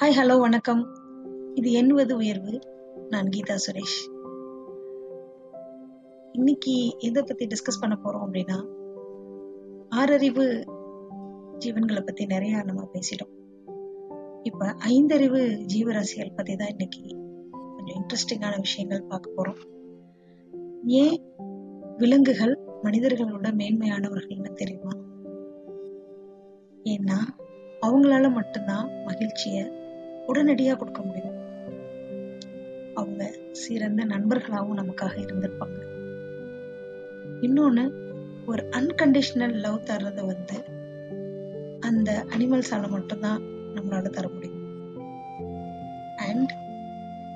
Hi hello வணக்கம். இது எண்ணுவது உயர்வு. நான் கீதா சுரேஷ். இன்னைக்கு எதை பத்தி டிஸ்கஸ் பண்ண போறோம் அப்படின்னா ஆறறிவு ஜீவன்களை பத்தி நிறைய நம்ம பேசிட்டோம். இப்ப ஐந்தறிவு ஜீவராசிகள் பத்தி தான் இன்னைக்கு கொஞ்சம் இன்ட்ரெஸ்டிங்கான விஷயங்கள் பார்க்க போறோம். ஏன் விலங்குகள் மனிதர்களோட மேன்மையானவர்கள்னு தெரியுமா? ஏன்னா அவங்களால மட்டும்தான் மகிழ்ச்சியை உடனடியா கொடுக்க முடியும். அவங்க சிறந்த நண்பர்களாகவும் நமக்காக இருந்திருப்பாங்க. இன்னொன்னு ஒரு அன்கண்டிஷனல் லவ் தர்றத வந்து அந்த அனிமல்ஸால மட்டும்தான் நம்மளால தர முடியும். அண்ட்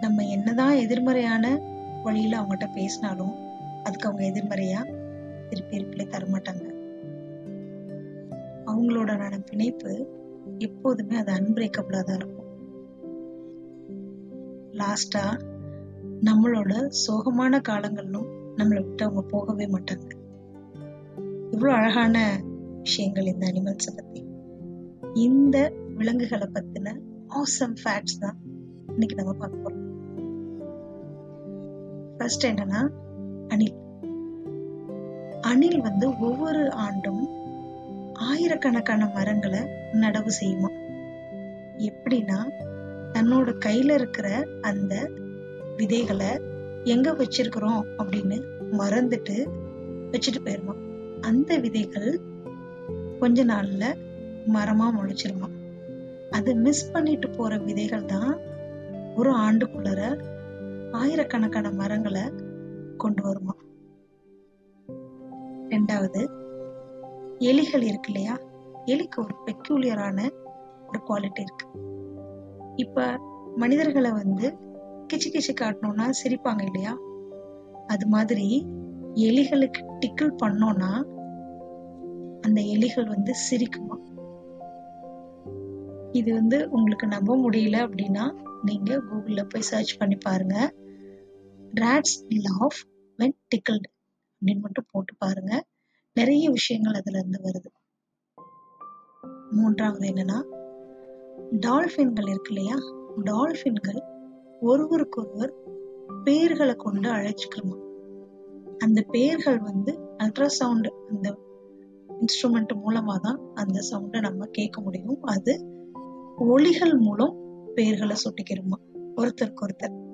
நம்ம என்னதான் எதிர்மறையான வழியில அவங்ககிட்ட பேசினாலும் அதுக்கு அவங்க எதிர்மறையா திருப்பி ரிப்ளை தர மாட்டாங்க அவங்களோட பிணைப்பு எப்போதுமே அது அன்பிரேக்கபிளா தான் இருக்கும். லாஸ்டா நம்மளோட சோகமான காலங்களிலும் நம்மளை விட்டு அவங்க போகவே மாட்டாங்க. இவ்வளோ அழகான விஷயங்கள் இந்த அனிமல்ஸை பத்தி. இந்த விலங்குகளை பத்தின ஆசம் ஃபேக்ட்ஸ் தான் இன்னைக்கு நம்ம பார்க்க போறோம். ஃபர்ஸ்ட் என்னன்னா அணில். அணில் வந்து ஒவ்வொரு ஆண்டும் ஆயிரக்கணக்கான மரங்களை நடவு செய்யுமா? எப்படின்னா தன்னோட கையில இருக்கிற அந்த விதைகளை எங்க வச்சிருக்கிறோம் அப்படின்னு மறந்துட்டு வச்சுட்டு போயிருமா அந்த விதைகள் கொஞ்ச நாள்ல மரமா முளைச்சிருமா அது மிஸ் பண்ணிட்டு போற விதைகள் தான் ஒரு ஆண்டுக்குள்ளர ஆயிரக்கணக்கான மரங்களை கொண்டு வருமா? ரெண்டாவது எலிகள் இருக்கு இல்லையா? எலிக்கு ஒரு பெக்யூலியரான ஒரு குவாலிட்டி இருக்கு. இப்ப மனிதர்களை வந்து கிச்சு கிச்சு காட்டணும்னா சிரிப்பாங்க இல்லையா? அது மாதிரி எலிகளுக்கு டிக்கிள் பண்ணோம்னா அந்த எலிகள் வந்து சிரிக்குமா? இது வந்து உங்களுக்கு நம்ப முடியல அப்படின்னா நீங்க கூகுள்ல போய் சர்ச் பண்ணி பாருங்க. ராட்ஸ் லாஃப் வென் டிக்கிள்டு அப்படின்னு மட்டும் போட்டு பாருங்க. நிறைய விஷயங்கள் அதுல இருந்து வருது. மூன்றாவது என்னன்னா டால்பின்கள் இருக்கு இல்லையா? டால்பின்கள் ஒருவருக்கொருவர் பேர்களை கொண்டு அழைச்சிக்கிறோமா அந்த பேர்கள் வந்து அல்ட்ராசவுண்ட் அந்த இன்ஸ்ட்ருமெண்ட் மூலமா தான் அந்த சவுண்டை நம்ம கேட்க முடியும். அது ஒளிகள் மூலம் பெயர்களை சுட்டிக்கிறோமா. ஒருத்தருக்கு ஒருத்தர்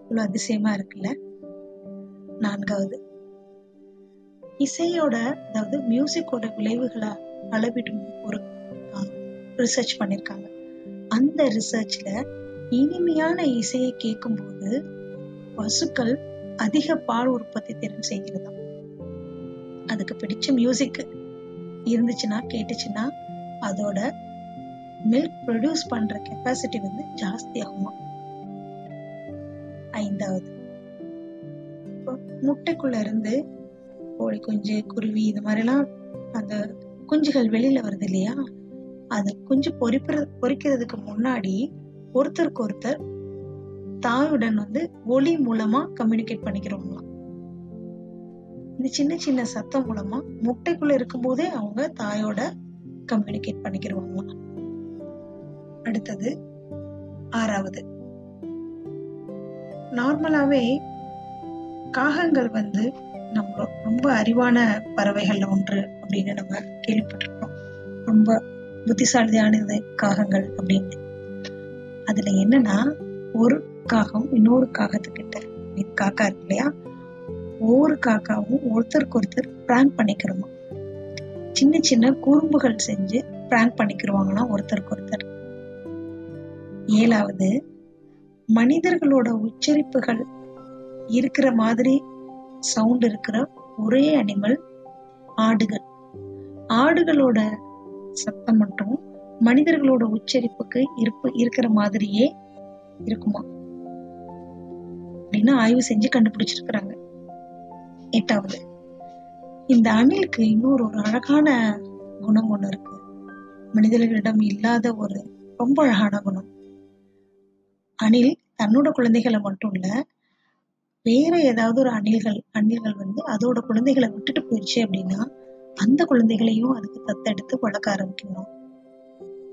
இவ்வளவு அதிசயமா இருக்குல்ல? நான்காவது. இசையோட அதாவது மியூசிக்கோட விளைவுகளை அளவிடும் ஒரு ரிசர்ச் பண்ணியிருக்காங்க அந்த ரிசர்ச்ல இனிமையான இசையை கேட்கும்போது பசுக்கள் அதிக பால் உற்பத்தி திறன் செய்கிறதா அதுக்கு பிடிச்ச மியூசிக் இருந்துச்சுன்னா கேட்டுச்சுன்னா அதோட மில்க் ப்ரொடியூஸ் பண்ற கெப்பாசிட்டி வந்து ஜாஸ்தி ஆகுமா? ஐந்தாவது. முட்டைக்குள்ள இருந்து கோழி குஞ்சு குருவி இது மாதிரிலாம் அந்த குஞ்சுகள் வெளியில வருது இல்லையா? அது குஞ்சு பொறிப்புற பொறிக்கிறதுக்கு முன்னாடி ஒருத்தருக்கு ஒருத்தர் தாயுடன் வந்து ஒளி மூலமா கம்யூனிகேட் பண்ணிக்கிறவங்களாம் இந்த சின்ன சின்ன சத்தம் மூலமா முட்டைக்குள்ள இருக்கும் போதே அவங்க தாயோட கம்யூனிகேட் பண்ணிக்கிறவங்களாம் அடுத்தது ஆறாவது. நார்மலாவே காகங்கள் வந்து நம்ம ரொம்ப அறிவான பறவைகள்ல ஒன்று அப்படின்னு நம்ம கேள்விப்பட்டிருக்கோம். ரொம்ப புத்திசாலியானது காகங்கள் அப்படின்னு. அதுல என்னன்னா ஒரு காகம் இன்னொரு காகத்துக்கிட்ட. காக்கா இருக்கு இல்லையா? ஒவ்வொரு காக்காவும் ஒருத்தருக்கு ஒருத்தர் பிராங்க் பண்ணிக்கிறோமா? சின்ன சின்ன குறும்புகள் செஞ்சு பிராங்க் பண்ணிக்கிறவாங்களாம் ஒருத்தருக்கு ஒருத்தர் ஏழாவது மனிதர்களோட உச்சரிப்புகள் இருக்கிற மாதிரி சவுண்ட் இருக்கிற ஒரே அனிமல் ஆடுகள். ஆடுகளோட சத்தம் மட்டும் மனிதர்களோட உச்சரிப்புக்கு இருப்பு இருக்கிற மாதிரியே இருக்குமா? அப்படின்னு ஆய்வு செஞ்சு கண்டுபிடிச்சிருக்கிறாங்க. எட்டாவது இந்த அணிலுக்கு இன்னொரு ஒரு அழகான குணம் ஒண்ணு இருக்கு. மனிதர்களிடம் இல்லாத ஒரு ரொம்ப அழகான குணம். அணில் தன்னோட குழந்தைகளை மட்டும் இல்ல வேற ஏதாவது ஒரு அணில்கள் அணில்கள் வந்து அதோட குழந்தைகளை விட்டுட்டு போயிடுச்சு அப்படின்னா அந்த குழந்தைகளையும் அதுக்கு தத்தெடுத்து வளர்க்க ஆரம்பிக்கணும்.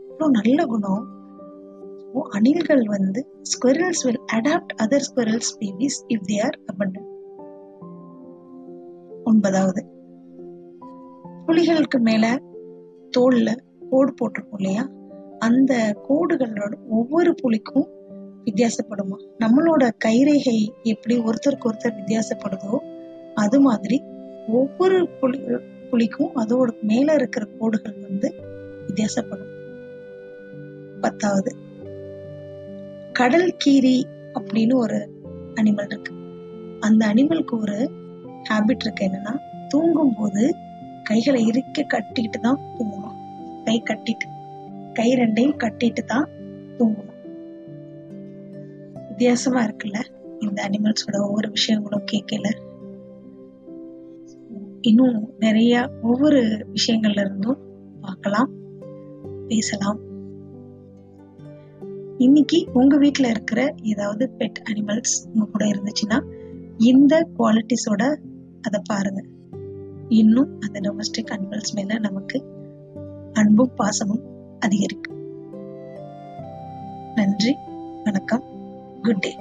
அவ்வளோ நல்ல குணம். அணில்கள் வந்து squirrels will adapt other squirrels babies if they are abundant. ஒன்பதாவது. புலிகளுக்கு மேல தோல்ல கோடு போட்டிருக்கோம் இல்லையா? அந்த கோடுகளோட ஒவ்வொரு புலிக்கும் வித்தியாசப்படுமா? நம்மளோட கைரேகை எப்படி ஒருத்தருக்கு ஒருத்தர் வித்தியாசப்படுதோ அது மாதிரி ஒவ்வொரு புலி புலிக்கும் அதோட மேல இருக்கிற கோடுகள் வந்து வித்தியாசப்படும். பத்தாவது கடல் கீரி அப்படின்னு ஒரு அனிமல் இருக்கு. அந்த அனிமலுக்கு ஒரு ஹேபிட் இருக்கு என்னன்னா தூங்கும் போது கைகளை இறுக்க கட்டிட்டு தான் தூங்கணும். கை கட்டிட்டு. கை ரெண்டையும் கட்டிட்டு தான் தூங்கணும். வித்தியாசமா இருக்குல்ல இந்த அனிமல்ஸோட ஒவ்வொரு விஷயங்களும் கேட்கல. இன்னும் நிறைய ஒவ்வொரு விஷயங்கள்ல இருந்தும் பார்க்கலாம் பேசலாம். இன்னைக்கு உங்க வீட்டுல இருக்கிற ஏதாவது பெட் அனிமல்ஸ் உங்க கூட இருந்துச்சுன்னா இந்த குவாலிட்டிஸோட அதை பாருங்க. இன்னும் அந்த டொமஸ்டிக் அனிமல்ஸ் மேல நமக்கு அன்பும் பாசமும் அதிகரிக்கும். நன்றி வணக்கம் குட் டே